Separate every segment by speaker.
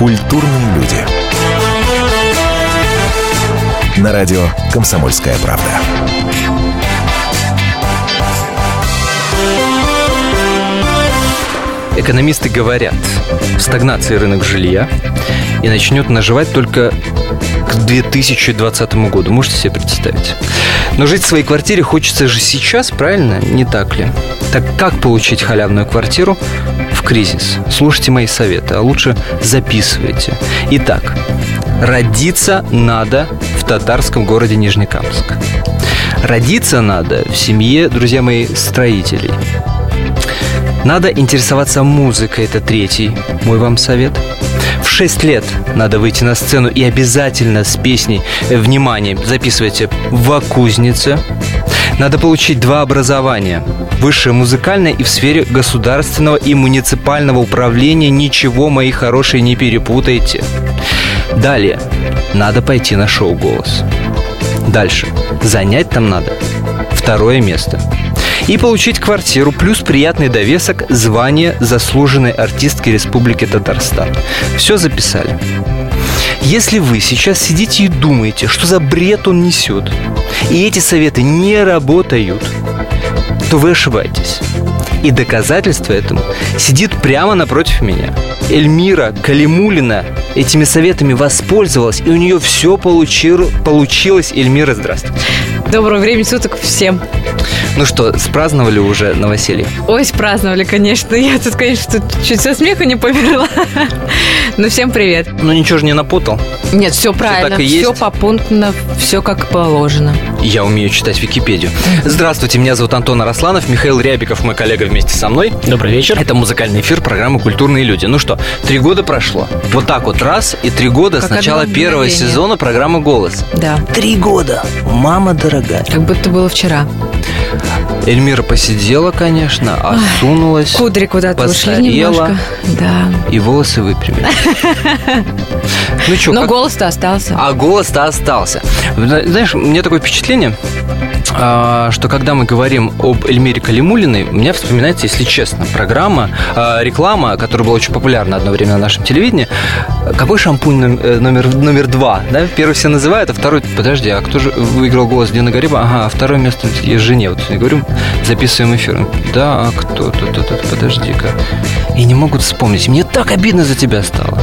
Speaker 1: Культурные люди. На радио «Комсомольская правда».
Speaker 2: Экономисты говорят, стагнация рынок жилья и начнет наживать только к 2020 году. Можете себе представить? Но жить в своей квартире хочется же сейчас, правильно? Не так ли? Так как получить халявную квартиру в кризис? Слушайте мои советы, а лучше записывайте. Итак, родиться надо в татарском городе Нижнекамск. Родиться надо в семье, друзья мои, строителей. Надо интересоваться музыкой, это третий мой вам совет. В 6 лет надо выйти на сцену и обязательно с песней «Внимание!» записывайте в кузнице. Надо получить два образования. Высшее музыкальное и в сфере государственного и муниципального управления. Ничего, мои хорошие, не перепутайте. Далее. Надо пойти на шоу «Голос». Дальше. Занять там надо второе место и получить квартиру плюс приятный довесок звание заслуженной артистки Республики Татарстан. Все записали. Если вы сейчас сидите и думаете, что за бред он несет, и эти советы не работают, то вы ошибаетесь. И доказательство этому сидит прямо напротив меня. Эльмира Калимулина этими советами воспользовалась, и у нее все получил, получилось. Эльмира, здравствуйте.
Speaker 3: Доброго времени суток всем.
Speaker 2: Ну что, спраздновали уже новоселье?
Speaker 3: Ой, спраздновали, конечно. Я тут, конечно, тут чуть со смеха не померла. Ну, всем привет.
Speaker 2: Ну, ничего же не напутал?
Speaker 3: Нет, все правильно.
Speaker 2: так и есть?
Speaker 3: Все попунктно, все как положено.
Speaker 2: Я умею читать Википедию. Здравствуйте, меня зовут Антон Арасланов, Михаил Рябиков, мой коллега вместе со мной.
Speaker 4: Добрый вечер.
Speaker 2: Это музыкальный эфир программы «Культурные люди». Ну что, три года прошло. Вот так вот раз, и три года
Speaker 3: Как
Speaker 2: с начала первого
Speaker 3: мгновение.
Speaker 2: сезона программы «Голос».
Speaker 3: Да,
Speaker 2: Три года. Мама дорогая.
Speaker 3: как будто было вчера.
Speaker 2: Эльмира посидела, конечно, осунулась.
Speaker 3: Кудри куда-то ушли немножко. Да.
Speaker 2: И волосы выпрямили. Ну что,
Speaker 3: Но голос-то остался.
Speaker 2: А голос-то остался. Зна- Знаешь, у меня такое впечатление, а, что когда мы говорим об Эльмире Калимулиной, у меня вспоминается, если честно, программа, а, реклама, которая была очень популярна одно время на нашем телевидении. Какой шампунь э, номер, номер два? Да? Первый все называют, а второй... Подожди, а кто же выиграл голос Дина Гариба? Ага, а второе место я жене. Вот я говорю, записываем эфир. Да, а кто? Тут, тут, тут, подожди-ка. И не могут вспомнить. Мне так обидно за тебя стало.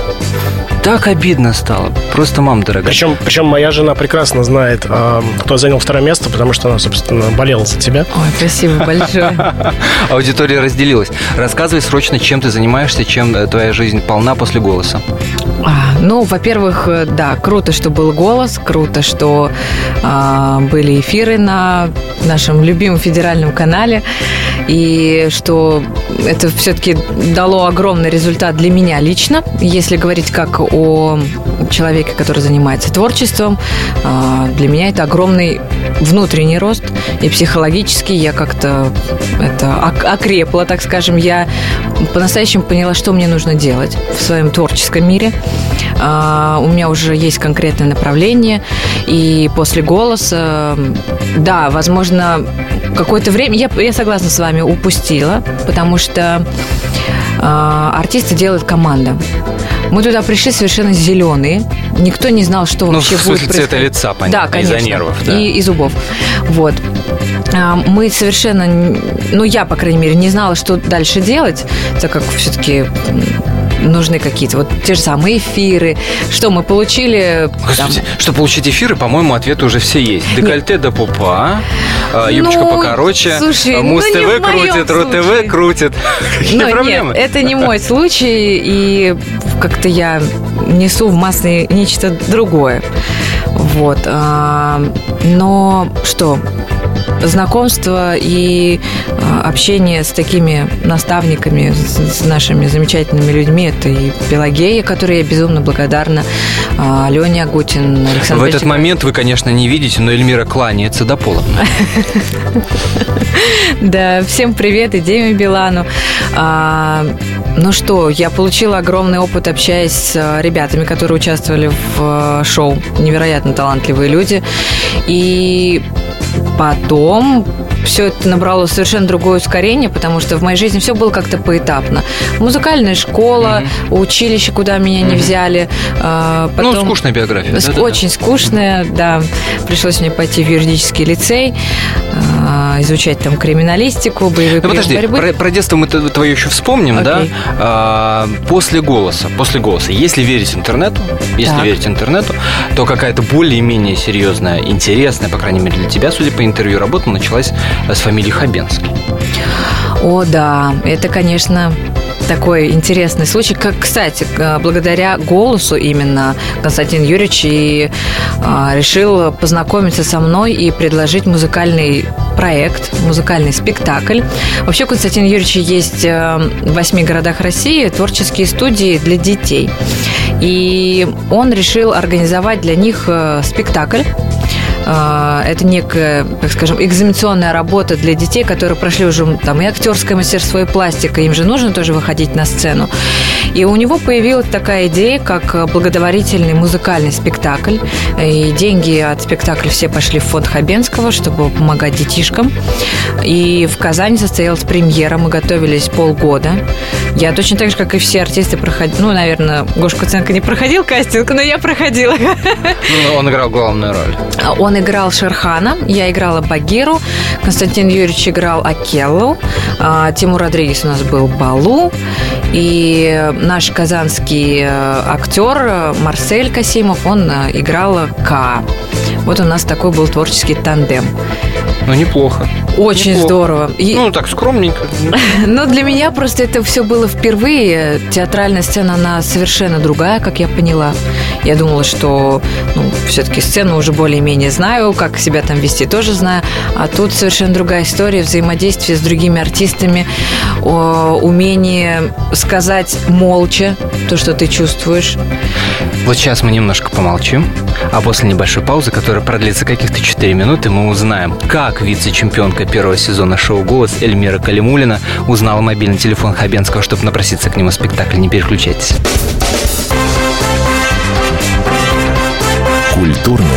Speaker 2: Так обидно стало. Просто мама дорогая.
Speaker 4: Причем, причем моя жена прекрасно знает, а, кто занял второе место, потому что она, собственно, болела за тебя.
Speaker 3: Ой, спасибо большое.
Speaker 2: Аудитория разделилась. Рассказывай срочно, чем ты занимаешься, чем э, твоя жизнь полна после голоса.
Speaker 3: А, ну, во-первых, э, да, круто, что был голос, круто, что а, были эфиры на нашем любимом федеральном канале, и что это все-таки дало огромный результат для меня лично, если говорить как о человеке, который занимается творчеством, а, для меня это огромный внутренний рост и психологически я как-то это ок- окрепла, так скажем, я по-настоящему поняла, что мне нужно делать в своем творческом мире. А, у меня уже есть конкретное направление, и после голоса, да, возможно, какое-то время, я, я согласна с вами, упустила, потому что артисты делают команда. Мы туда пришли совершенно зеленые. Никто не знал, что
Speaker 2: Ну,
Speaker 3: вообще
Speaker 2: в
Speaker 3: будет
Speaker 2: смысле цвета
Speaker 3: происходить.
Speaker 2: лица, понятно,
Speaker 3: Да, конечно.
Speaker 2: из-за нервов, да.
Speaker 3: И, и зубов. Вот. А, Мы совершенно, ну я, по крайней мере, не знала, что дальше делать, так как все-таки нужны какие-то вот те же самые эфиры. Что мы получили? там,
Speaker 2: Господи, чтобы получить эфиры, по-моему, ответы уже все есть. Декольте до пупа, а, юбочка
Speaker 3: Ну,
Speaker 2: покороче,
Speaker 3: слушай,
Speaker 2: а,
Speaker 3: ну,
Speaker 2: Муз
Speaker 3: не
Speaker 2: ТВ
Speaker 3: в моем
Speaker 2: крутит, РУ ТВ
Speaker 3: случае.
Speaker 2: крутит. Какие
Speaker 3: Ну,
Speaker 2: проблемы?
Speaker 3: Нет, это не мой случай, и как-то я несу в массы нечто другое. Вот. а, Но что? Знакомство и а, общение с такими наставниками, с, нашими замечательными людьми, это и Пелагея, которой я безумно благодарна, а, Леня Агутин, Александр
Speaker 2: В этот
Speaker 3: Бельчиков.
Speaker 2: момент вы, конечно, не видите, но Эльмира кланяется до пола.
Speaker 3: Да, всем привет и Деме Билану. А, ну что, я получила огромный опыт, общаясь с ребятами, которые участвовали в шоу. Невероятно талантливые люди. И потом все это набрало совершенно другое ускорение, потому что в моей жизни все было как-то поэтапно. Музыкальная школа, mm-hmm. училище, куда меня mm-hmm. не взяли.
Speaker 2: А, потом... Ну, скучная биография.
Speaker 3: Ск- да, очень да. скучная, да. Пришлось мне пойти в юридический лицей, а, изучать там криминалистику, боевые
Speaker 2: ну, подожди, борьбы. Про, про детство мы твое еще вспомним, okay. да? А, после голоса, после голоса, если верить интернету, если так. верить интернету, то какая-то более-менее серьезная, интересная, по крайней мере для тебя, судя по интервью, работа началась с фамилией Хабенский.
Speaker 3: О, да, это, конечно, такой интересный случай. Как, кстати, благодаря голосу именно Константин Юрьевич и а, решил познакомиться со мной и предложить музыкальный проект, музыкальный спектакль. Вообще у Константина Юрьевича есть э, в восьми городах России творческие студии для детей. И он решил организовать для них э, спектакль это некая, так скажем, экзаменационная работа для детей, которые прошли уже там и актерское мастерство, и пластика. Им же нужно тоже выходить на сцену. И у него появилась такая идея, как благотворительный музыкальный спектакль. И деньги от спектакля все пошли в фонд Хабенского, чтобы помогать детишкам. И в Казани состоялась премьера. Мы готовились полгода. Я точно так же, как и все артисты, проходил, ну, наверное, Гоша Куценко не проходил кастинг, но я проходила.
Speaker 2: Ну, он играл главную роль.
Speaker 3: Он играл Шерхана, я играла Багиру, Константин Юрьевич играл Акеллу, а, Тимур Родригес у нас был Балу, и наш казанский э, актер э, Марсель Касимов, он э, играл К. Вот у нас такой был творческий тандем.
Speaker 2: Ну, неплохо.
Speaker 3: Очень неплохо. здорово.
Speaker 2: И... Ну, так скромненько.
Speaker 3: Но для меня просто это все было впервые. Театральная сцена, она совершенно другая, как я поняла. Я думала, что ну, все-таки сцену уже более-менее знаю, как себя там вести тоже знаю. А тут совершенно другая история, взаимодействие с другими артистами, умение сказать молча то, что ты чувствуешь.
Speaker 2: Вот сейчас мы немножко помолчим, а после небольшой паузы, которая продлится каких-то 4 минуты, мы узнаем, как вице-чемпионка первого сезона шоу «Голос» Эльмира Калимулина узнала мобильный телефон Хабенского, чтобы напроситься к нему в спектакль. Не переключайтесь.
Speaker 1: Культурные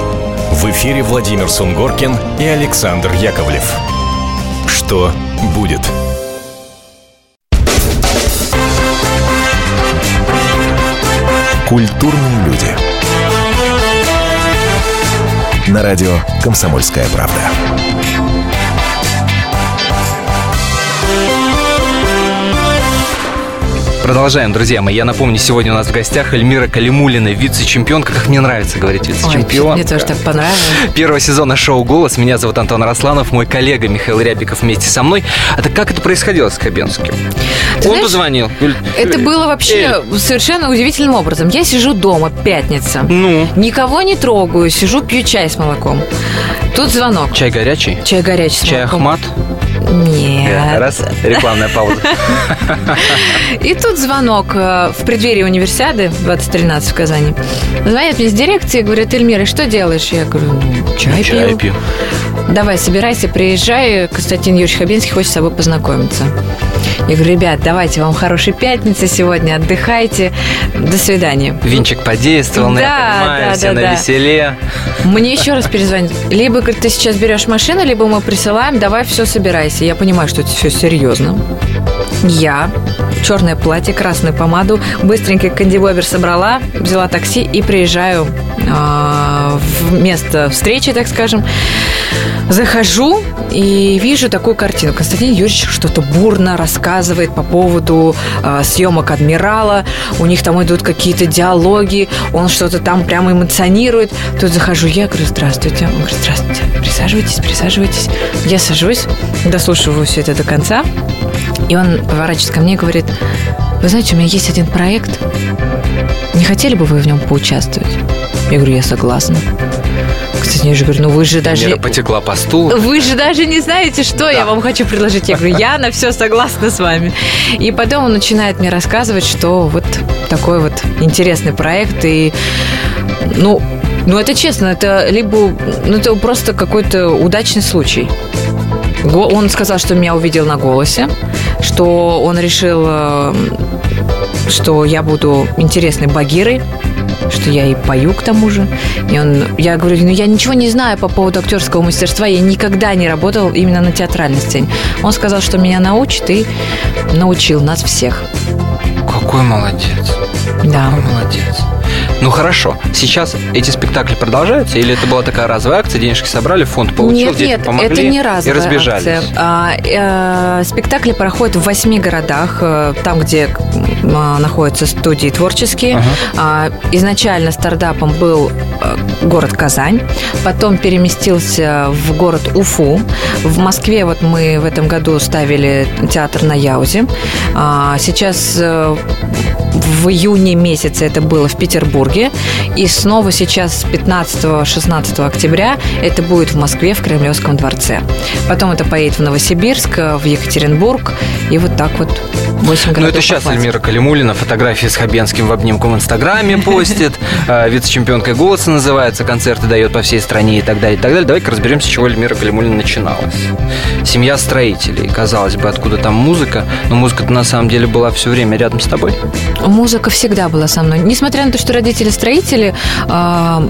Speaker 1: В эфире Владимир Сунгоркин и Александр Яковлев. Что будет? Культурные люди. На радио «Комсомольская правда».
Speaker 2: Продолжаем, друзья мои. Я напомню, сегодня у нас в гостях Эльмира Калимулина, вице-чемпионка. Как мне нравится говорить вице-чемпион.
Speaker 3: Мне тоже так понравилось.
Speaker 2: Первого сезона шоу «Голос». Меня зовут Антон Росланов, мой коллега Михаил Рябиков вместе со мной. А так как это происходило с Хабенским? Ты Он знаешь, позвонил.
Speaker 3: Это было вообще Эль. совершенно удивительным образом. Я сижу дома, пятница. Ну? Никого не трогаю, сижу, пью чай с молоком. Тут звонок.
Speaker 2: Чай горячий?
Speaker 3: Чай горячий.
Speaker 2: Чай Ахмат?
Speaker 3: Нет.
Speaker 2: Раз, рекламная пауза.
Speaker 3: И тут звонок э, в преддверии универсиады 2013 в Казани. Звонят мне с дирекции, говорят, Эльмира, что делаешь? Я говорю, ну, чай, чай пью. пью. Давай, собирайся, приезжай. Константин Юрьевич Хабинский хочет с собой познакомиться. Я говорю, ребят, давайте, вам хорошей пятницы сегодня, отдыхайте. До свидания.
Speaker 2: Винчик подействовал, да, я понимаю, да, все да, на да. веселе.
Speaker 3: Мне еще раз перезвонит. Либо, говорит, ты сейчас берешь машину, либо мы присылаем, давай все собирайся. Я понимаю, что это все серьезно. Я черное платье, красную помаду, быстренько кандибобер собрала, взяла такси и приезжаю э, в место встречи, так скажем. Захожу и вижу такую картину. Константин Юрьевич что-то бурно рассказывает по поводу э, съемок «Адмирала». У них там идут какие-то диалоги, он что-то там прямо эмоционирует. Тут захожу я, говорю, здравствуйте. Он говорит, здравствуйте, присаживайтесь, присаживайтесь. Я сажусь, дослушиваю все это до конца. И он поворачивается ко мне и говорит, вы знаете, у меня есть один проект. Не хотели бы вы в нем поучаствовать? Я говорю, я согласна. Кстати, я же говорю, ну вы же даже...
Speaker 2: Вера потекла по стулу.
Speaker 3: Вы же даже не знаете, что
Speaker 2: Да.
Speaker 3: я вам хочу предложить. Я говорю, я на все согласна с вами. И потом он начинает мне рассказывать, что вот такой вот интересный проект. И, ну, ну это честно, это либо... Ну, это просто какой-то удачный случай. Он сказал, что меня увидел на голосе, что он решил, э, что я буду интересной багирой, что я и пою к тому же. И он, я говорю, ну я ничего не знаю по поводу актерского мастерства, я никогда не работал именно на театральной сцене. Он сказал, что меня научит и научил нас всех.
Speaker 2: Какой молодец.
Speaker 3: Да.
Speaker 2: Какой молодец. Ну хорошо, сейчас эти спектакли продолжаются, или это была такая разовая акция, денежки собрали, фонд получил,
Speaker 3: Нет,
Speaker 2: детям
Speaker 3: нет,
Speaker 2: помогли
Speaker 3: это не
Speaker 2: и
Speaker 3: разовая
Speaker 2: разбежались.
Speaker 3: акция. А, э, спектакли проходят в восьми городах, э, там, где а, находятся студии творческие.
Speaker 2: Ага.
Speaker 3: А, изначально стартапом был э, город Казань, потом переместился в город Уфу. В Москве вот мы в этом году ставили театр на Яузе. А, сейчас в июне месяце это было в Петербурге. И снова сейчас 15-16 октября это будет в Москве в Кремлевском дворце. Потом это поедет в Новосибирск, в Екатеринбург. И вот так вот 8 городов.
Speaker 2: Ну, это сейчас. Эльмира Калимулина фотографии с Хабенским в обнимку в Инстаграме постит. э, Вице-чемпионкой голоса называется, концерты дает по всей стране и так далее, и так далее. Давай-ка разберемся, с чего Эльмира Калимулина начиналась. Семья строителей. Казалось бы, откуда там музыка, но музыка-то на самом деле была все время рядом с тобой.
Speaker 3: Музыка всегда была со мной. Несмотря на то, что родители строители, а,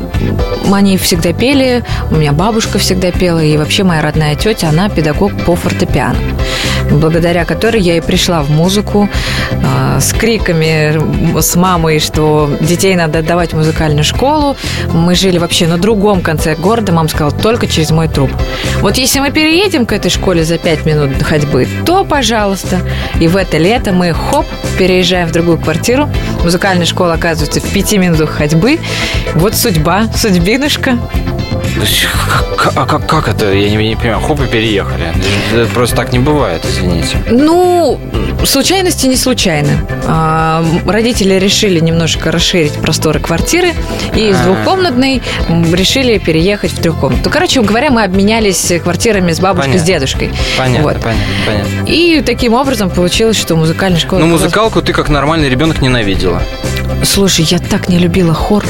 Speaker 3: они всегда пели, у меня бабушка всегда пела, и вообще моя родная тетя, она педагог по фортепиано, благодаря которой я и пришла в музыку а, с криками с мамой, что детей надо отдавать в музыкальную школу. Мы жили вообще на другом конце города, мама сказала, только через мой труп. Вот если мы переедем к этой школе за пять минут ходьбы, то пожалуйста. И в это лето мы, хоп, переезжаем в другую квартиру. Музыкальная школа оказывается в пяти минутах ходьбы. Вот судьба, судьбинушка.
Speaker 2: А как, как это? Я не, не понимаю. Хоп, и переехали. Это просто так не бывает, извините.
Speaker 3: Ну, случайности не случайны. А, Родители решили немножко расширить просторы квартиры и из
Speaker 2: А.
Speaker 3: двухкомнатной решили переехать в трехкомнатную. Короче говоря, мы обменялись квартирами с бабушкой, с
Speaker 2: Понятно.
Speaker 3: дедушкой.
Speaker 2: Понятно,
Speaker 3: Вот.
Speaker 2: понятно, понятно.
Speaker 3: И таким образом получилось, что музыкальная школа...
Speaker 2: Ну, музыкалку ты как нормальный ребенок ненавидела.
Speaker 3: Слушай, я так не любила хор.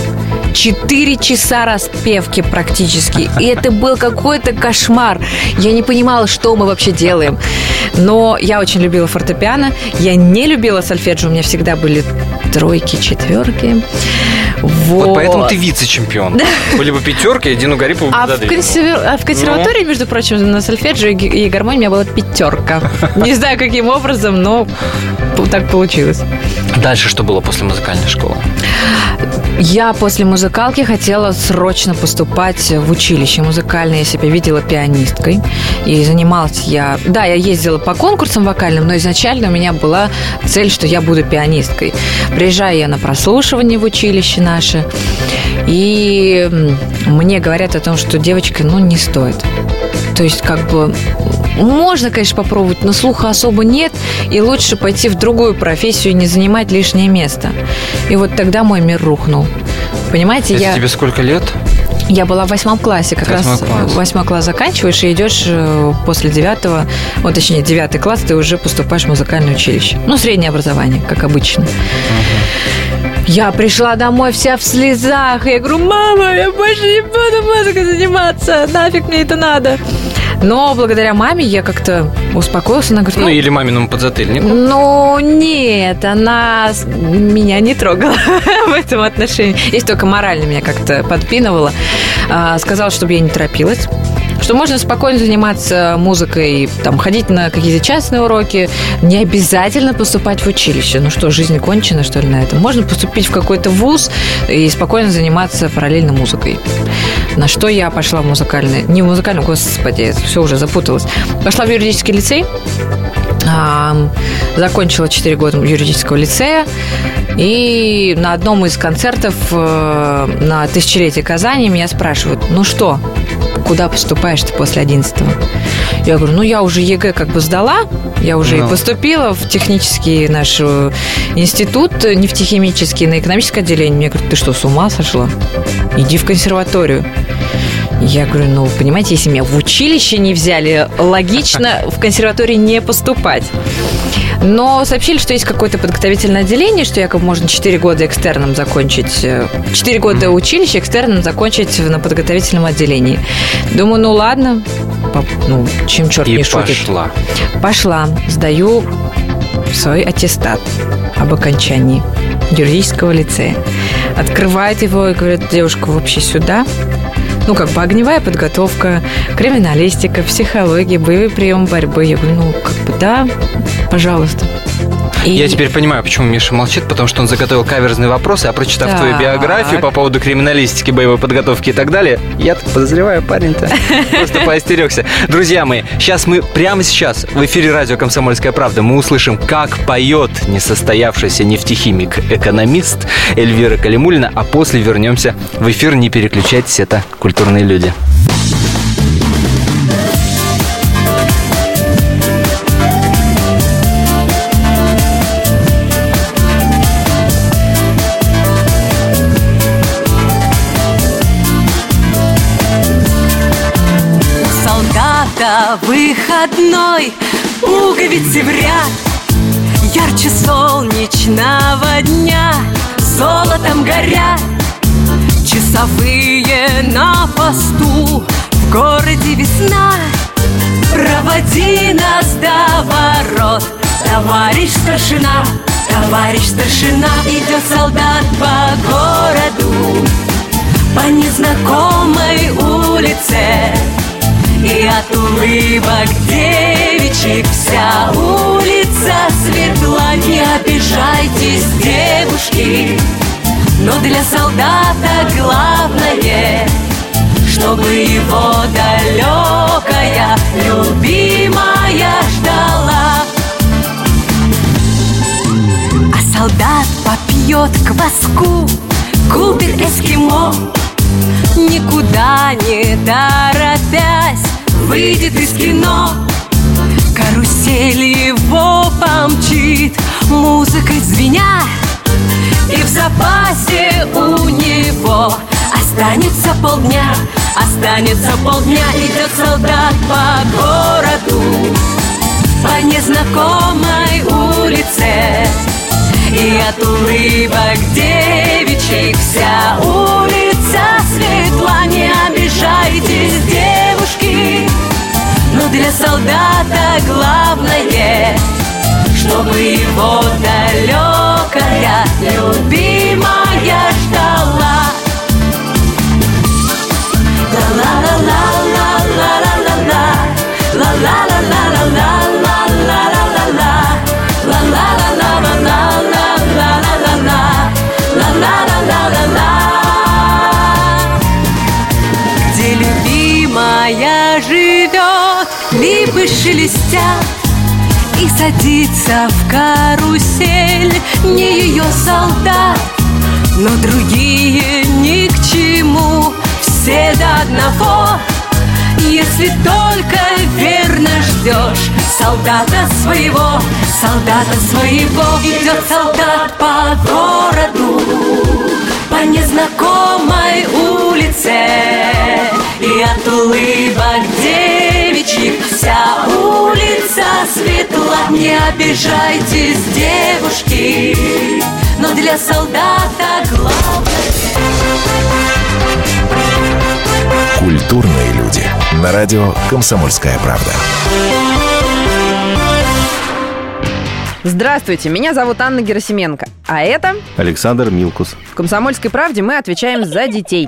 Speaker 3: Четыре часа распевки практически. И это был какой-то кошмар. Я не понимала, что мы вообще делаем. Но я очень любила фортепиано. Я не любила сольфеджио. У меня всегда были тройки, четверки. Вот.
Speaker 2: Вот поэтому ты вице-чемпион. Были бы пятерки, Дину Гарипову
Speaker 3: А в, а в консерватории, между прочим, на сольфеджио и, и гармонии у меня была пятерка. Не знаю, каким образом, но так получилось.
Speaker 2: Дальше что было после музыкальной школы?
Speaker 3: Я после музыкалки хотела срочно поступать в училище музыкальное. Я себя видела пианисткой. И занималась я... Да, я ездила по конкурсам вокальным, но изначально у меня была цель, что я буду пианисткой. Приезжаю я на прослушивание в училище наше. И мне говорят о том, что девочка, ну, не стоит. То есть, как бы, можно, конечно, попробовать, но слуха особо нет, и лучше пойти в другую профессию и не занимать лишнее место. И вот тогда мой мир рухнул. Понимаете,
Speaker 2: Это
Speaker 3: я,
Speaker 2: тебе сколько лет?
Speaker 3: я была в восьмом классе, как
Speaker 2: Восьмой
Speaker 3: раз
Speaker 2: класс.
Speaker 3: восьмой класс заканчиваешь и идешь э, после девятого, вот точнее девятый класс, ты уже поступаешь в музыкальное училище. Ну, среднее образование, как обычно. Я пришла домой вся в слезах. Я говорю, мама, я больше не буду музыкой заниматься. Нафиг мне это надо. Но благодаря маме я как-то успокоилась. Она говорит,
Speaker 2: Ну,
Speaker 3: ну,
Speaker 2: или маминому подзатыльнику.
Speaker 3: ну, нет, она меня не трогала в этом отношении. Есть только морально меня как-то подпинывала. А, Сказала, чтобы я не торопилась. Что можно спокойно заниматься музыкой, там, ходить на какие-то частные уроки, не обязательно поступать в училище. Ну что, жизнь кончена, что ли, на этом? Можно поступить в какой-то вуз и спокойно заниматься параллельно музыкой. На что я пошла в музыкальный... Не в музыкальный, господи, все уже запуталась. Пошла в юридический лицей, закончила 4 года юридического лицея. И на одном из концертов э, на тысячелетие Казани меня спрашивают, ну что, куда поступаешь-то после 11 Я говорю, ну я уже ЕГЭ как бы сдала, я уже
Speaker 2: Ну.
Speaker 3: и поступила в технический наш э, институт, э, нефтехимический, на экономическое отделение. Мне говорят, ты что, с ума сошла? Иди в консерваторию. Я говорю, ну, понимаете, если меня в училище не взяли, логично в консерватории не поступать. Но сообщили, что есть какое-то подготовительное отделение, что якобы можно 4 года экстерном закончить, 4 года училища экстерном закончить на подготовительном отделении. Думаю, ну ладно, ну, чем черт
Speaker 2: И
Speaker 3: не шутит.
Speaker 2: пошла.
Speaker 3: Пошла, сдаю свой аттестат об окончании юридического лицея. Открывает его и говорит, девушка, вообще сюда? Ну, как бы огневая подготовка, криминалистика, психология, боевые приемы борьбы. Я говорю, ну, как бы да, пожалуйста. И-
Speaker 2: Я теперь понимаю, почему Миша молчит, потому что он заготовил каверзные вопросы, а прочитав
Speaker 3: Так.
Speaker 2: твою биографию по поводу криминалистики, боевой подготовки и так далее, я так подозреваю, парень-то просто поостерегся. Друзья мои, сейчас мы, прямо сейчас, в эфире радио «Комсомольская правда» мы услышим, как поет несостоявшийся нефтехимик-экономист Эльвира Калимулина, а после вернемся в эфир. Не переключайтесь, это «Культурные люди».
Speaker 5: Выходной Пуговицы в ряд. Ярче солнечного дня Золотом горят Часовые на посту В городе весна. Проводи нас до ворот. Товарищ старшина Товарищ старшина Идет солдат по городу. По незнакомой улице И от улыбок девичек вся улица светла. Не обижайтесь, девушки Но для солдата главное Чтобы его далекая любимая ждала. А солдат попьет кваску, купит эскимо Никуда не торопясь, выйдет из кино. Карусель его помчит, музыкой звеня И в запасе у него останется полдня Останется полдня, идет солдат по городу по незнакомой улице. И от улыбок девичек вся улица светла Не обижайтесь, девушки. Но для солдата главное Чтобы его далекая любимая ждала шелестят И садится в карусель. Не ее солдат Но другие ни к чему, все до одного. Если только верно ждешь солдата своего Солдата своего идет солдат по городу по незнакомой улице. И от улыбок девичьих вся улица светла Не обижайтесь, девушки, но для солдата главное
Speaker 1: Культурные люди. На радио «Комсомольская правда».
Speaker 6: Здравствуйте, меня зовут Анна Герасименко. А это
Speaker 7: Александр Милкус.
Speaker 6: в «Комсомольской правде» мы отвечаем за детей.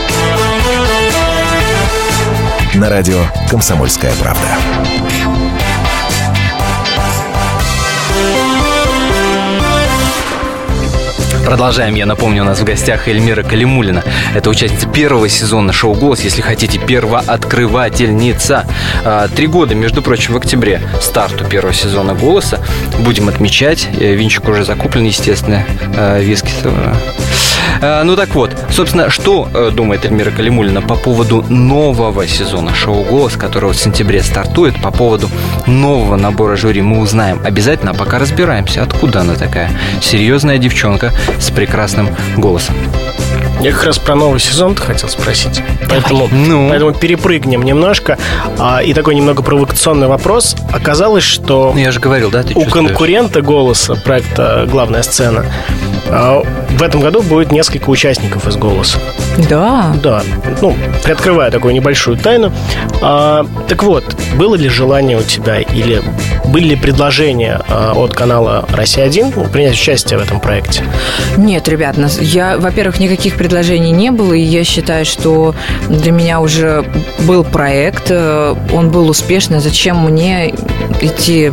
Speaker 1: На радио «Комсомольская правда».
Speaker 2: Продолжаем. Я напомню, у нас в гостях Эльмира Калимулина. Это участница первого сезона шоу «Голос», если хотите, первооткрывательница. А, Три года, между прочим, в октябре старту первого сезона «Голоса». Будем отмечать. Э, Винчик уже закуплен, естественно. э, Виски. А, Ну так вот, собственно, что э, думает Эльмира Калимулина по поводу нового сезона шоу «Голос», который вот в сентябре стартует, по поводу нового набора жюри мы узнаем обязательно, а пока разбираемся, откуда она такая серьезная девчонка с прекрасным голосом.
Speaker 4: Я как раз про новый сезон хотел спросить. Поэтому,
Speaker 2: Ну?
Speaker 4: поэтому перепрыгнем немножко. А, и такой немного провокационный вопрос. Оказалось, что
Speaker 2: Ну, я же говорил, да, ты
Speaker 4: у
Speaker 2: чувствуешь?
Speaker 4: конкурента голоса проекта «Главная сцена» а, в этом году будет несколько участников из «Голоса».
Speaker 3: Да.
Speaker 4: Да, ну, приоткрывая такую небольшую тайну. А, так вот, было ли желание у тебя или были ли предложения а, от канала «Россия-1» принять участие в этом проекте?
Speaker 3: Нет, ребят, нас, я, во-первых, никаких предложений не было, и я считаю, что для меня уже был проект, э, он был успешный. Зачем мне идти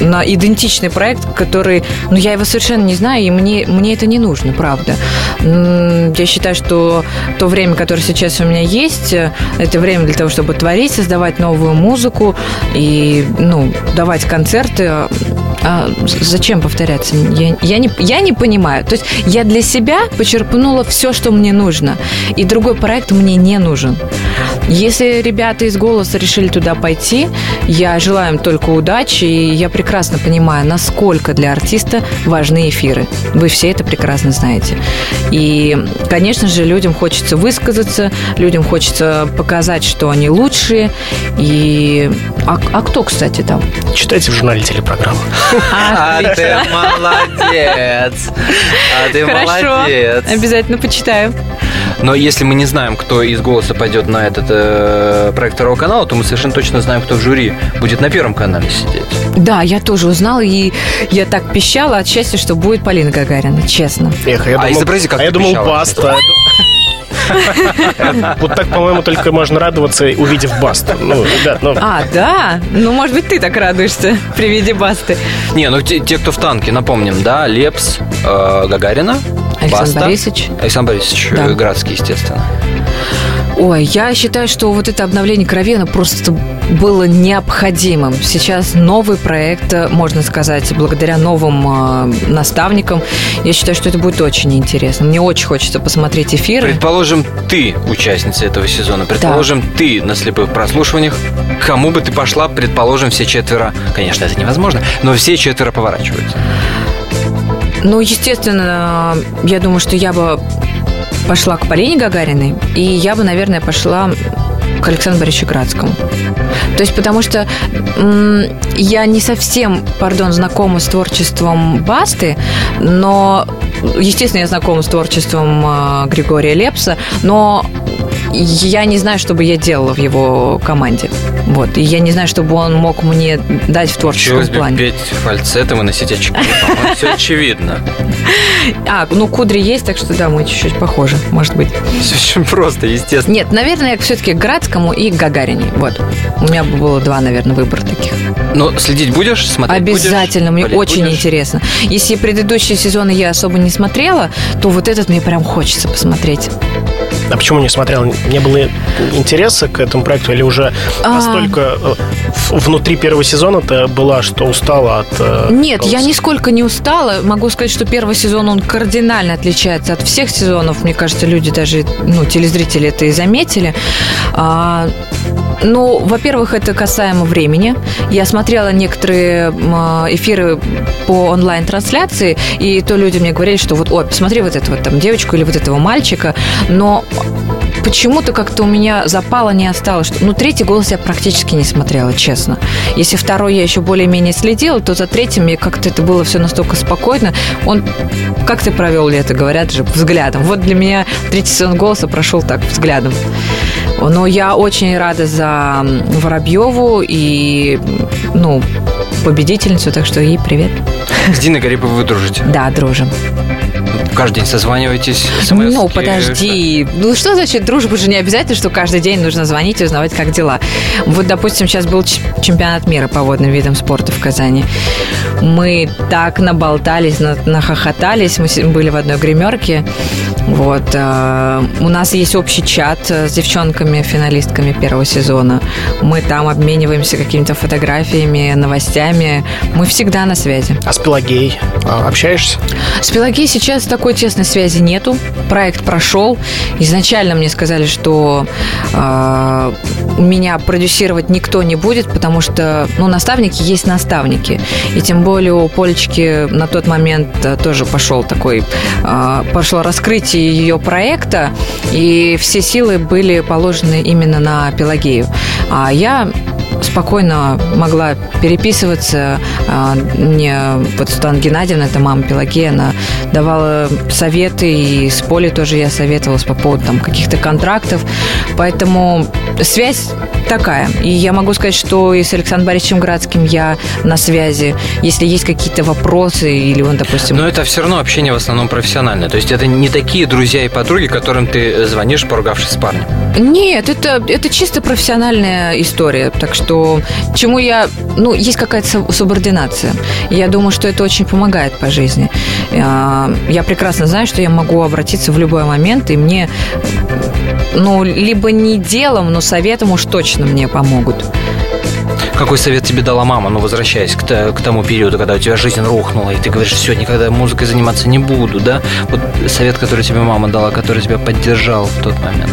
Speaker 3: на идентичный проект, который, ну, я его совершенно не знаю, и мне, мне это не нужно, правда. Я считаю, что то время, которое сейчас у меня есть, э, это время для того, чтобы творить, создавать новую музыку и, ну, давать концерты. А зачем повторяться? Я, я, не, я не понимаю. То есть я для себя почерпнула все, что мне нужно. И другой проект мне не нужен. Если ребята из «Голоса» решили туда пойти, я желаю им только удачи. И я прекрасно понимаю, насколько для артиста важны эфиры. Вы все это прекрасно знаете. И, конечно же, людям хочется высказаться, людям хочется показать, что они лучшие. И... А, а кто, кстати, там?
Speaker 4: Читайте в журнале телепрограммы.
Speaker 2: А ты молодец! А ты
Speaker 3: Хорошо,
Speaker 2: молодец!
Speaker 3: обязательно почитаю.
Speaker 2: Но если мы не знаем, кто из «Голоса» пойдет на этот э, проект второго канала, то мы совершенно точно знаем, кто в жюри будет на первом канале сидеть.
Speaker 3: Да, я тоже узнала, и я так пищала от счастья, что будет Полина Гагарина, честно.
Speaker 4: Эх, я
Speaker 2: А
Speaker 4: думал,
Speaker 2: изобрази, как
Speaker 4: а я думал,
Speaker 2: пищала.
Speaker 4: Вот так, по-моему, только можно радоваться, увидев басту. Ну, ребят, ну,
Speaker 3: А, да? Ну, может быть, ты так радуешься при виде басты.
Speaker 2: Не, ну те, те, кто в танке, напомним, да, Лепс, э, Гагарина,
Speaker 3: Александр
Speaker 2: Баста.
Speaker 3: Борисович.
Speaker 2: Александр Борисович
Speaker 3: Да.
Speaker 2: э, Градский, естественно.
Speaker 3: Ой, я считаю, что вот это обновление крови, оно просто было необходимым. Сейчас новый проект, э, можно сказать, благодаря новым э, наставникам. Я считаю, что это будет очень интересно. Мне очень хочется посмотреть эфиры.
Speaker 2: Предположим, ты участница этого сезона. Предположим, ты на слепых прослушиваниях. Кому бы ты пошла, предположим, все четверо. Конечно, это невозможно, но все четверо поворачиваются.
Speaker 3: Ну, естественно, я думаю, что я бы пошла к Полине Гагариной, и я бы, наверное, пошла к Александру Борисовичу Градскому. То есть, потому что я не совсем, пардон, знакома с творчеством Басты, но, естественно, я знакома с творчеством э, Григория Лепса, но я не знаю, что бы я делала в его команде. Вот. И я не знаю, чтобы он мог мне дать в творческом
Speaker 2: бы
Speaker 3: плане.
Speaker 2: петь фальцетом и носить очки. Все очевидно.
Speaker 3: А, ну кудри есть, так что да, мы чуть-чуть похожи, может быть.
Speaker 2: Все очень просто, естественно.
Speaker 3: Нет, наверное, все-таки Градскому и к Гагарине. Вот. У меня бы было два, наверное, выбора таких.
Speaker 2: Но следить будешь? Смотреть
Speaker 3: Обязательно,
Speaker 2: будешь?
Speaker 3: мне очень
Speaker 2: будешь?
Speaker 3: интересно. Если предыдущие сезоны я особо не смотрела, то вот этот мне прям хочется посмотреть.
Speaker 4: а почему не смотрел? Не было интереса к этому проекту или уже
Speaker 3: А.
Speaker 4: настолько э, внутри первого сезона ты была, что устала от... э,
Speaker 3: Нет, я
Speaker 4: голоса?
Speaker 3: нисколько не устала. Могу сказать, что первый сезон, он кардинально отличается от всех сезонов. Мне кажется, люди даже, ну, телезрители это и заметили. А, ну, во-первых, это касаемо времени. Я смотрела некоторые м, эфиры по онлайн-трансляции, и то люди мне говорили, что вот, ой, посмотри вот эту вот там девочку или вот этого мальчика, но почему-то как-то у меня запала не осталось. Что... Ну, третий голос я практически не смотрела, честно. Если второй я еще более-менее следила, то за третьим мне как-то это было все настолько спокойно. Он, как ты провел лето, говорят же, взглядом. Вот для меня третий сезон голоса прошел так, взглядом. Но я очень рада за Воробьеву и, ну, победительницу, так что ей привет.
Speaker 2: С Диной Гариповой вы дружите?
Speaker 3: Да, дружим.
Speaker 2: Каждый день созваниваетесь?
Speaker 3: Ну, подожди. Ну, что значит дружба же не обязательно, что каждый день нужно звонить и узнавать, как дела. Вот, допустим, сейчас был чемпионат мира по водным видам спорта в Казани. Мы так наболтались, на- нахохотались. Мы были в одной гримерке. Вот. э, У нас есть общий чат э, с девчонками, финалистками первого сезона. Мы там обмениваемся какими-то фотографиями, новостями. Мы всегда на связи.
Speaker 4: А с Пелагеей а, общаешься?
Speaker 3: С Пелагеей сейчас такой тесной связи нету. Проект прошел. Изначально мне сказали, что э, меня продюсировать никто не будет, потому что, ну, наставники есть наставники. И тем более у Полечки на тот момент э, тоже пошел такой, э, пошло раскрытие ее проекта, и все силы были положены именно на Пелагею. А я спокойно могла переписываться. А, Мне вот Светлана Геннадьевна, это мама Пелагея, она давала советы, и с Полей тоже я советовалась по поводу там, каких-то контрактов. Поэтому связь такая. И я могу сказать, что и с Александром Борисовичем Градским я на связи. Если есть какие-то вопросы, или он, допустим...
Speaker 2: Но это все равно общение в основном профессиональное. То есть это не такие друзья и подруги, которым ты звонишь, поругавшись с парнем.
Speaker 3: Нет, это, это чисто профессиональная история. Так что, чему я... Ну, есть какая-то суб- субординация. Я думаю, что это очень помогает по жизни. А, Я прекрасно знаю, что я могу обратиться в любой момент, и мне, ну, либо не делом, но советом уж точно мне помогут.
Speaker 2: Какой совет тебе дала мама, ну, возвращаясь к, к тому периоду, когда у тебя жизнь рухнула, и ты говоришь, все, никогда музыкой заниматься не буду, да? Вот совет, который тебе мама дала, который тебя поддержал в тот момент.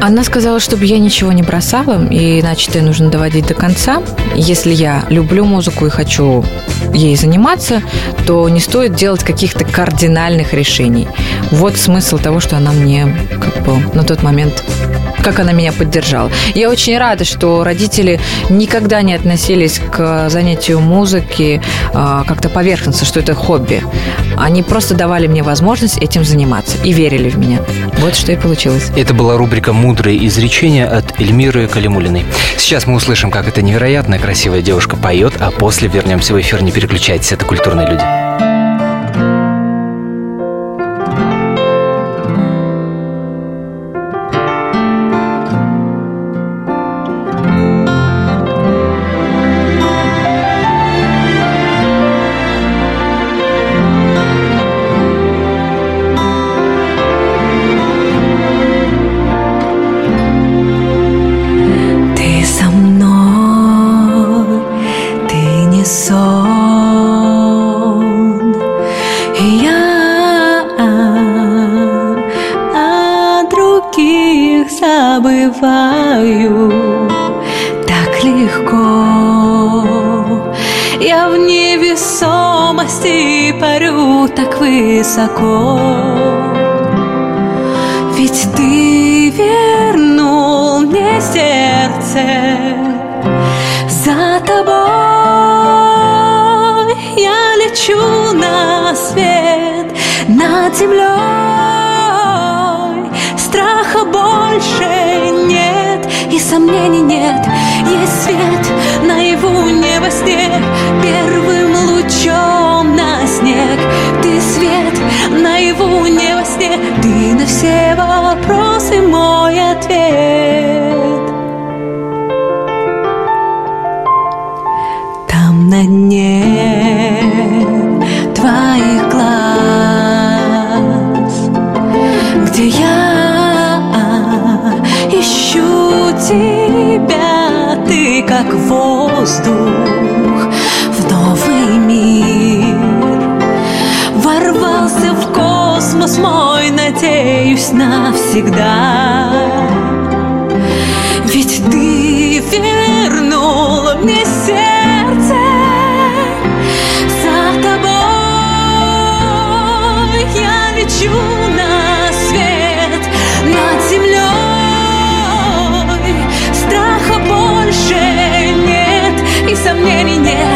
Speaker 3: Она сказала, чтобы я ничего не бросала, и начатое нужно доводить до конца. Если я люблю музыку и хочу ей заниматься, то не стоит делать каких-то кардинальных решений. Вот смысл того, что она мне как бы на тот момент как она меня поддержала. Я очень рада, что родители никогда не относились к занятию музыки а, как-то поверхностно, что это хобби. Они просто давали мне возможность этим заниматься и верили в меня. Вот что и получилось.
Speaker 2: Это была рубрика «Мудрые изречения» от Эльмиры Калимулиной. Сейчас мы услышим, как эта невероятно красивая девушка поет, а после вернемся в эфир. Не переключайтесь, это «Культурные люди».
Speaker 5: Невесомости парю так высоко. Ведь ты вернул мне сердце За тобой. Я лечу на свет Над землей. Страха больше нет И сомнений нет. Есть свет наяву не сне. Первым лучом наяву не во сне Ты на все вопросы мой ответ. Там на дне твоих глаз Где я ищу тебя Ты как воздух надеюсь, навсегда. Ведь ты вернула мне сердце За тобой. Я лечу на свет Над землей. Страха больше нет И сомнений нет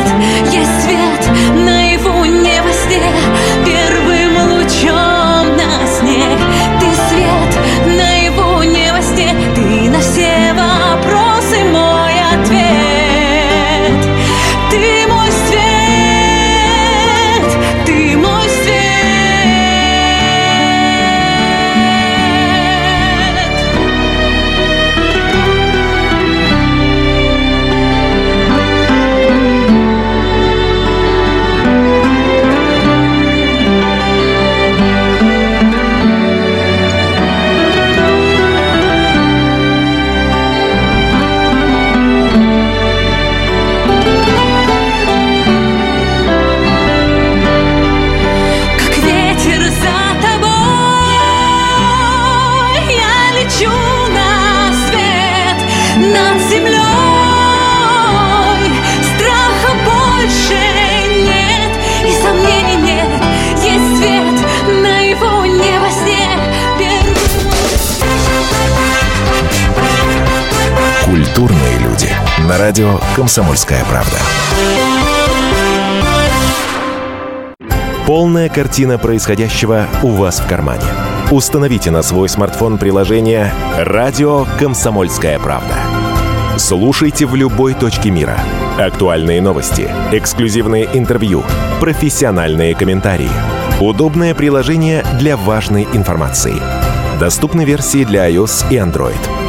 Speaker 5: на
Speaker 1: радио «Комсомольская правда». Полная картина происходящего у вас в кармане. Установите на свой смартфон приложение «Радио Комсомольская правда». Слушайте в любой точке мира. Актуальные новости, эксклюзивные интервью, профессиональные комментарии. Удобное приложение для важной информации. Доступны версии для iOS и Android.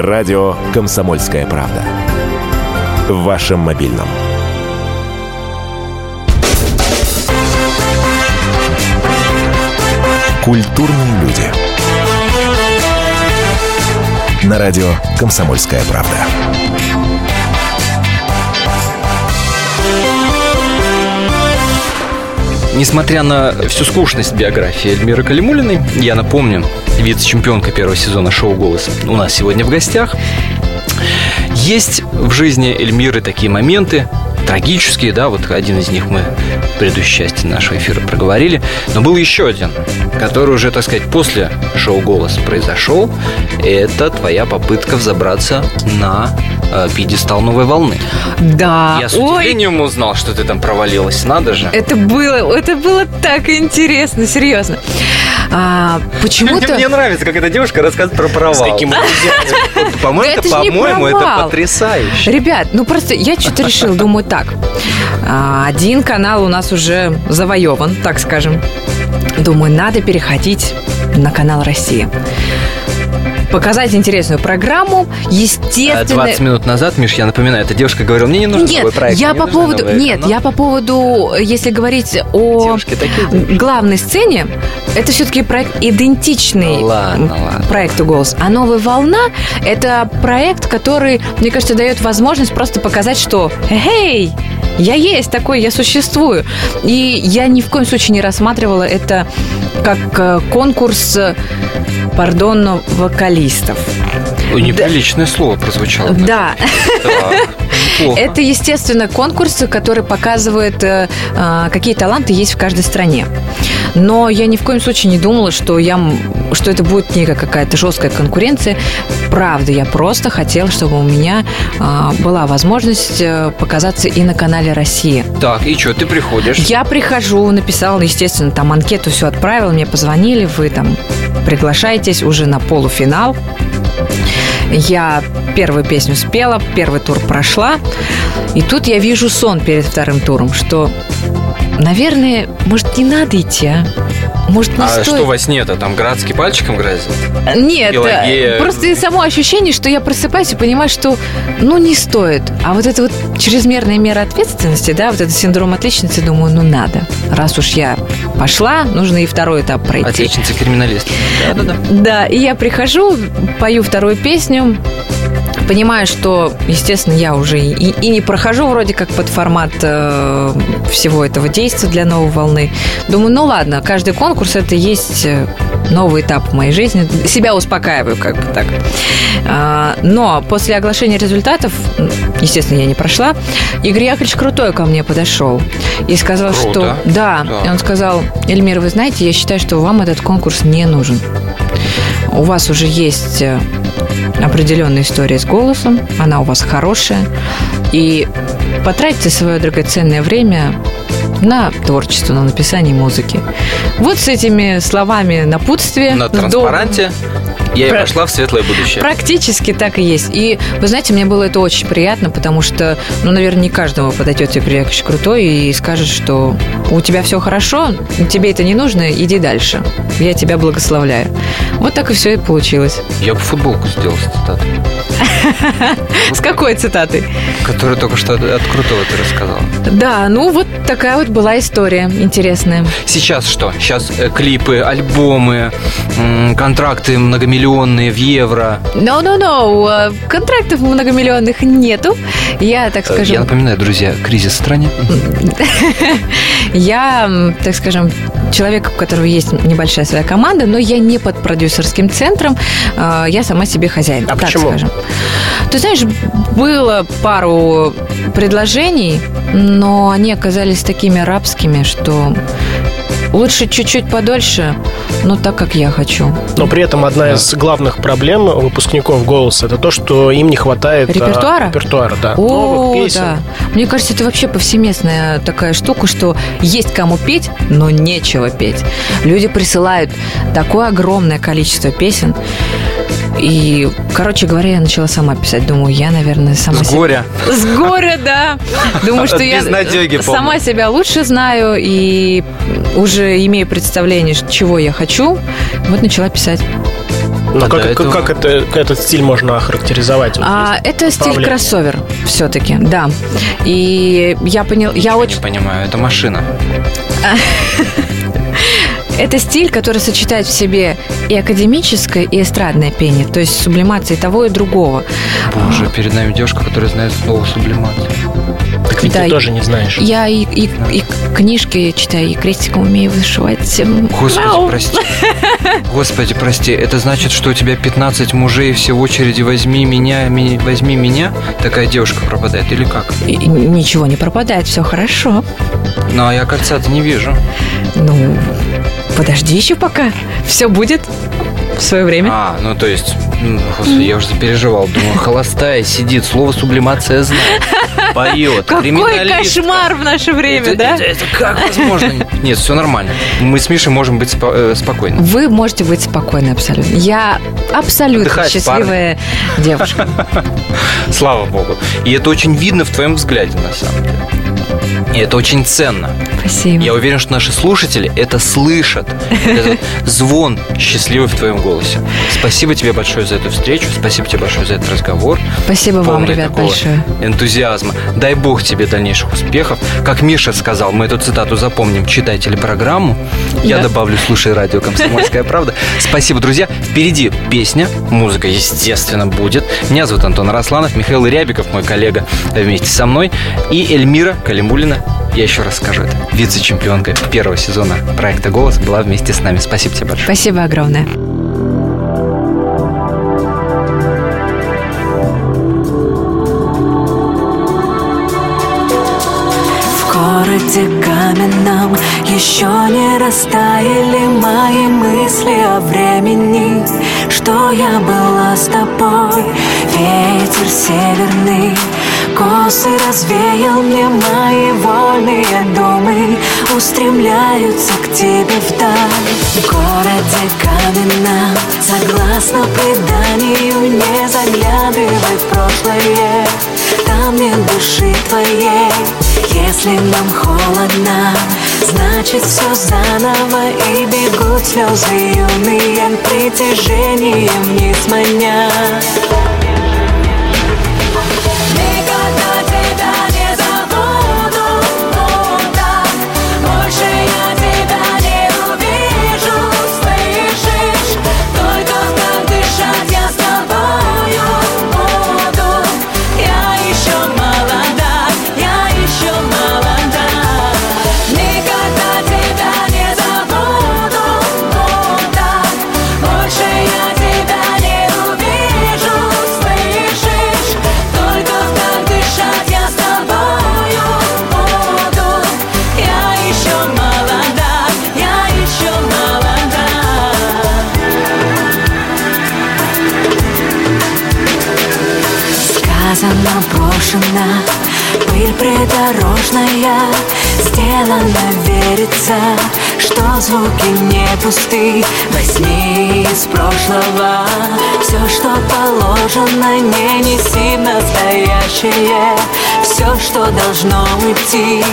Speaker 1: Радио «Комсомольская правда». В вашем мобильном. Культурные люди. На радио «Комсомольская правда».
Speaker 2: Несмотря на всю скучность биографии Эльмиры Калимулиной, я напомню, вице-чемпионка первого сезона шоу «Голос» у нас сегодня в гостях. Есть в жизни Эльмиры такие моменты, трагические, да, вот один из них мы в предыдущей части нашего эфира проговорили, но был еще один, который уже, так сказать, после шоу «Голос» произошел. Это твоя попытка взобраться на э, пьедестал новой волны.
Speaker 3: Да.
Speaker 2: Я с
Speaker 3: Ой,
Speaker 2: удивлением узнал, что ты там провалилась, надо же.
Speaker 3: это было, это было так интересно, серьезно. А, почему-то...
Speaker 2: Мне нравится, как эта девушка рассказывает про провал.
Speaker 4: С.
Speaker 2: По-моему, это, по-моему, это потрясающе.
Speaker 3: Ребят, ну просто я что-то решила, думаю так. А, Один канал у нас уже завоеван, так скажем. Думаю, надо переходить на канал Россия. Показать интересную программу,
Speaker 2: А
Speaker 3: естественно.
Speaker 2: 20 минут назад, Миш, я напоминаю, эта девушка говорила, мне не нужен
Speaker 3: Нет,
Speaker 2: новый проект.
Speaker 3: я по поводу, нет,
Speaker 2: каналы».
Speaker 3: я по поводу, если говорить о
Speaker 2: Девушки такие
Speaker 3: главной сцене, это все-таки проект идентичный
Speaker 2: Ну, ладно,
Speaker 3: проекту «Голос». А «Новая волна» — это проект, который, мне кажется, дает возможность просто показать, что «Эй, я есть такой, я существую». И я ни в коем случае не рассматривала это как э, конкурс, пардон, вокалистов.
Speaker 2: Ой, неприличное слово прозвучало.
Speaker 3: Да,
Speaker 2: неплохо.
Speaker 3: это, естественно, конкурс, который показывает, э, э, какие таланты есть в каждой стране. Но я ни в коем случае не думала, что, я, что это будет некая какая-то жесткая конкуренция. Правда, я просто хотела, чтобы у меня э, была возможность показаться и на канале Россия.
Speaker 2: Так, и что, ты приходишь?
Speaker 3: Я прихожу, написала, естественно, там анкету все отправила, мне позвонили, вы там приглашаетесь уже на полуфинал. Я первую песню спела, первый тур прошла. И тут я вижу сон перед вторым туром, что, наверное, может, не надо идти, а? Может, не
Speaker 2: А
Speaker 3: стоит?
Speaker 2: что во сне-то? Там Градский пальчиком грозит?
Speaker 3: Нет,
Speaker 2: Пелагея?
Speaker 3: э, просто и само ощущение, что я просыпаюсь и понимаю, что ну не стоит. А вот это вот чрезмерная мера ответственности, да, вот этот синдром отличницы, думаю, ну надо. Раз уж я пошла, нужно и второй этап пройти.
Speaker 2: Отличница криминалист. Да-да-да.
Speaker 3: Да, и я прихожу, пою вторую песню, понимаю, что, естественно, я уже и, и не прохожу вроде как под формат э, всего этого действия для новой волны. Думаю, ну ладно, каждый конкурс это есть э, новый этап в моей жизни. Себя успокаиваю, как бы так. А, но после оглашения результатов, естественно, я не прошла, Игорь Яковлевич Крутой ко мне подошел и сказал,
Speaker 2: Круто.
Speaker 3: что... Да, и он сказал, Эльмир, вы знаете, я считаю, что вам этот конкурс не нужен. У вас уже есть э, определенная история с голосом, она у вас хорошая, и потратьте свое драгоценное время на творчество, на написание музыки. Вот с этими словами напутствия.
Speaker 2: На транспаранте я и
Speaker 3: Про-
Speaker 2: пошла в светлое будущее.
Speaker 3: Практически так и есть. И, вы знаете, мне было это очень приятно, потому что, ну, наверное, не каждому подойдет Игорь Яковлевич Крутой и скажет, что у тебя все хорошо, тебе это не нужно, иди дальше. Я тебя благословляю. Вот так и все и получилось.
Speaker 2: Я бы футболку сделал с цитатой,
Speaker 3: С какой цитатой?
Speaker 2: которую только что от, Крутого ты рассказала.
Speaker 3: Да, ну вот такая вот была история интересная.
Speaker 2: Сейчас что? Сейчас э, клипы, альбомы, контракты многомиллионные в евро.
Speaker 3: No-no-no, э, контрактов многомиллионных нету. Я, так
Speaker 2: Э,
Speaker 3: скажем,
Speaker 2: Я напоминаю, друзья, кризис в стране.
Speaker 3: Я, так скажем, человек, у которого есть небольшая своя команда, но я не под продюсерским центром, э, я сама себе хозяин.
Speaker 4: А
Speaker 3: так
Speaker 4: почему?
Speaker 3: скажем. Ты знаешь, было пару предложений, но они оказались такими рабскими, что Лучше чуть-чуть подольше, но так, как я хочу.
Speaker 4: Но при этом одна из главных проблем выпускников «Голоса» это то, что им не хватает... а,
Speaker 3: Репертуара?
Speaker 4: репертуара, да.
Speaker 3: О,
Speaker 4: Новых песен.
Speaker 3: да. Мне кажется, это вообще повсеместная такая штука, что есть кому петь, но нечего петь. Люди присылают такое огромное количество песен. И, короче говоря, я начала сама писать. Думаю, я, наверное, сама
Speaker 2: С
Speaker 3: себя-
Speaker 2: горя.
Speaker 3: С горя, да. Думаю, что я сама себя лучше знаю и уже имею представление, чего я хочу. Вот начала писать.
Speaker 4: Но
Speaker 2: А
Speaker 4: как,
Speaker 2: этого-
Speaker 4: как это, этот стиль можно охарактеризовать? Вот
Speaker 3: А, это стиль кроссовер все-таки, да. И я понял, я
Speaker 2: Не
Speaker 3: очень...
Speaker 2: понимаю, это машина.
Speaker 3: Это стиль, который сочетает в себе и академическое, и эстрадное пение, то есть сублимация и того, и другого.
Speaker 2: Боже, перед нами девушка, которая знает слово сублимация.
Speaker 4: Так ведь
Speaker 3: Да,
Speaker 4: ты тоже не знаешь.
Speaker 3: Я и, и- и книжки читаю, и крестиком умею вышивать.
Speaker 2: Господи,
Speaker 3: Мяу.
Speaker 2: прости. Господи, прости. Это значит, что у тебя 15 мужей все в очереди «возьми меня, ми- возьми меня»? Такая девушка пропадает или как?
Speaker 3: И ничего не пропадает, все хорошо.
Speaker 2: Ну, а я кольца-то не вижу.
Speaker 3: Ну, подожди еще пока. Все будет в свое время.
Speaker 2: А, ну то есть, м, господи, я уже запереживал. Думаю, холостая сидит, слово сублимация знает. Поет,
Speaker 3: Какой кошмар в наше время,
Speaker 2: это,
Speaker 3: да?
Speaker 2: это- это как возможно? Нет, все нормально. Мы с Мишей можем быть спо- э, спокойны.
Speaker 3: Вы можете быть спокойны абсолютно. Я абсолютно
Speaker 2: Отдыхать,
Speaker 3: счастливая девушка.
Speaker 2: Слава богу. И это очень видно в твоем взгляде, на самом деле. И это очень ценно.
Speaker 3: Спасибо.
Speaker 2: Я уверен, что наши слушатели это слышат. Этот звон счастливый в твоем голосе. Спасибо тебе большое за эту встречу. Спасибо тебе большое за этот разговор.
Speaker 3: Спасибо вам,
Speaker 2: Полный
Speaker 3: ребят,
Speaker 2: такого
Speaker 3: большое.
Speaker 2: энтузиазма. Дай бог тебе дальнейших успехов. Как Миша сказал, мы эту цитату запомним, читай телепрограмму. Я
Speaker 3: Да.
Speaker 2: добавлю, слушай радио «Комсомольская правда». Спасибо, друзья. Впереди песня, музыка, естественно, будет. Меня зовут Антон Росланов, Михаил Рябиков, мой коллега, вместе со мной. И Эльмира Калимулина, я еще раз скажу это, вице-чемпионка первого сезона проекта «Голос» была вместе с нами. Спасибо тебе большое.
Speaker 3: Спасибо огромное.
Speaker 5: В городе каменном еще не растаяли мои мысли о времени, что я была с тобой. Ветер северный косы развеял мне мои вольные думы, устремляются к тебе вдаль. В городе каменном, согласно преданию, не заглядывай в прошлое, там нет души твоей. Если нам холодно, значит все заново И бегут слезы юные притяжением вниз маня Брошено, пыль придорожная Сделано, верится, что звуки не пусты. Возьми из прошлого все, что положено Не неси настоящее все, что должно уйти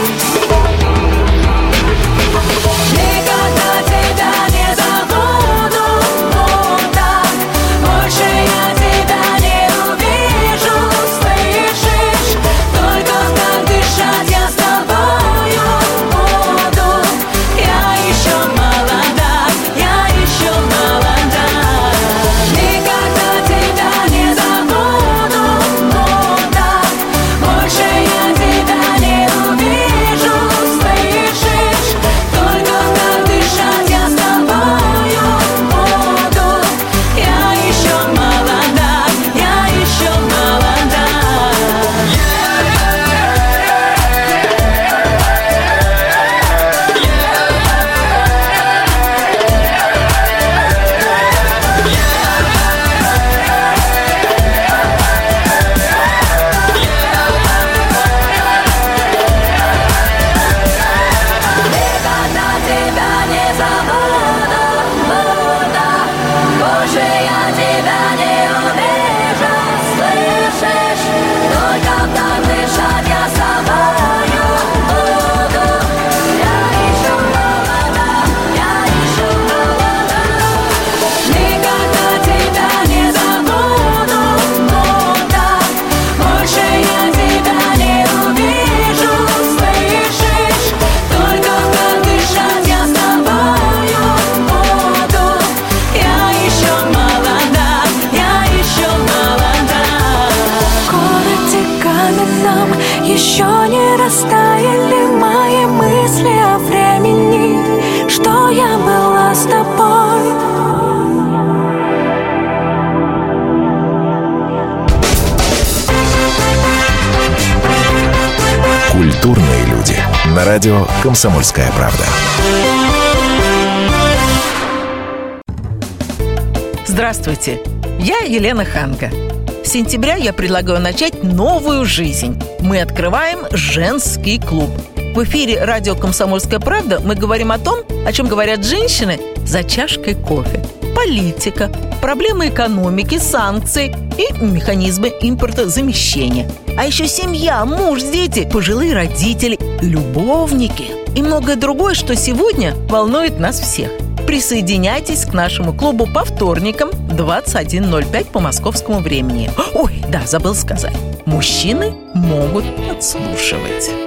Speaker 8: «Комсомольская правда».
Speaker 9: Здравствуйте, я Елена Ханга. С сентября я предлагаю начать новую жизнь. Мы открываем женский клуб. В эфире радио «Комсомольская правда» мы говорим о том, о чем говорят женщины за чашкой кофе. Политика, проблемы экономики, санкции и механизмы импортозамещения. А еще семья, муж, дети, пожилые родители, любовники и многое другое, что сегодня волнует нас всех. Присоединяйтесь к нашему клубу по вторникам 21.05 по московскому времени. Ой, да, забыл сказать. Мужчины могут подслушивать.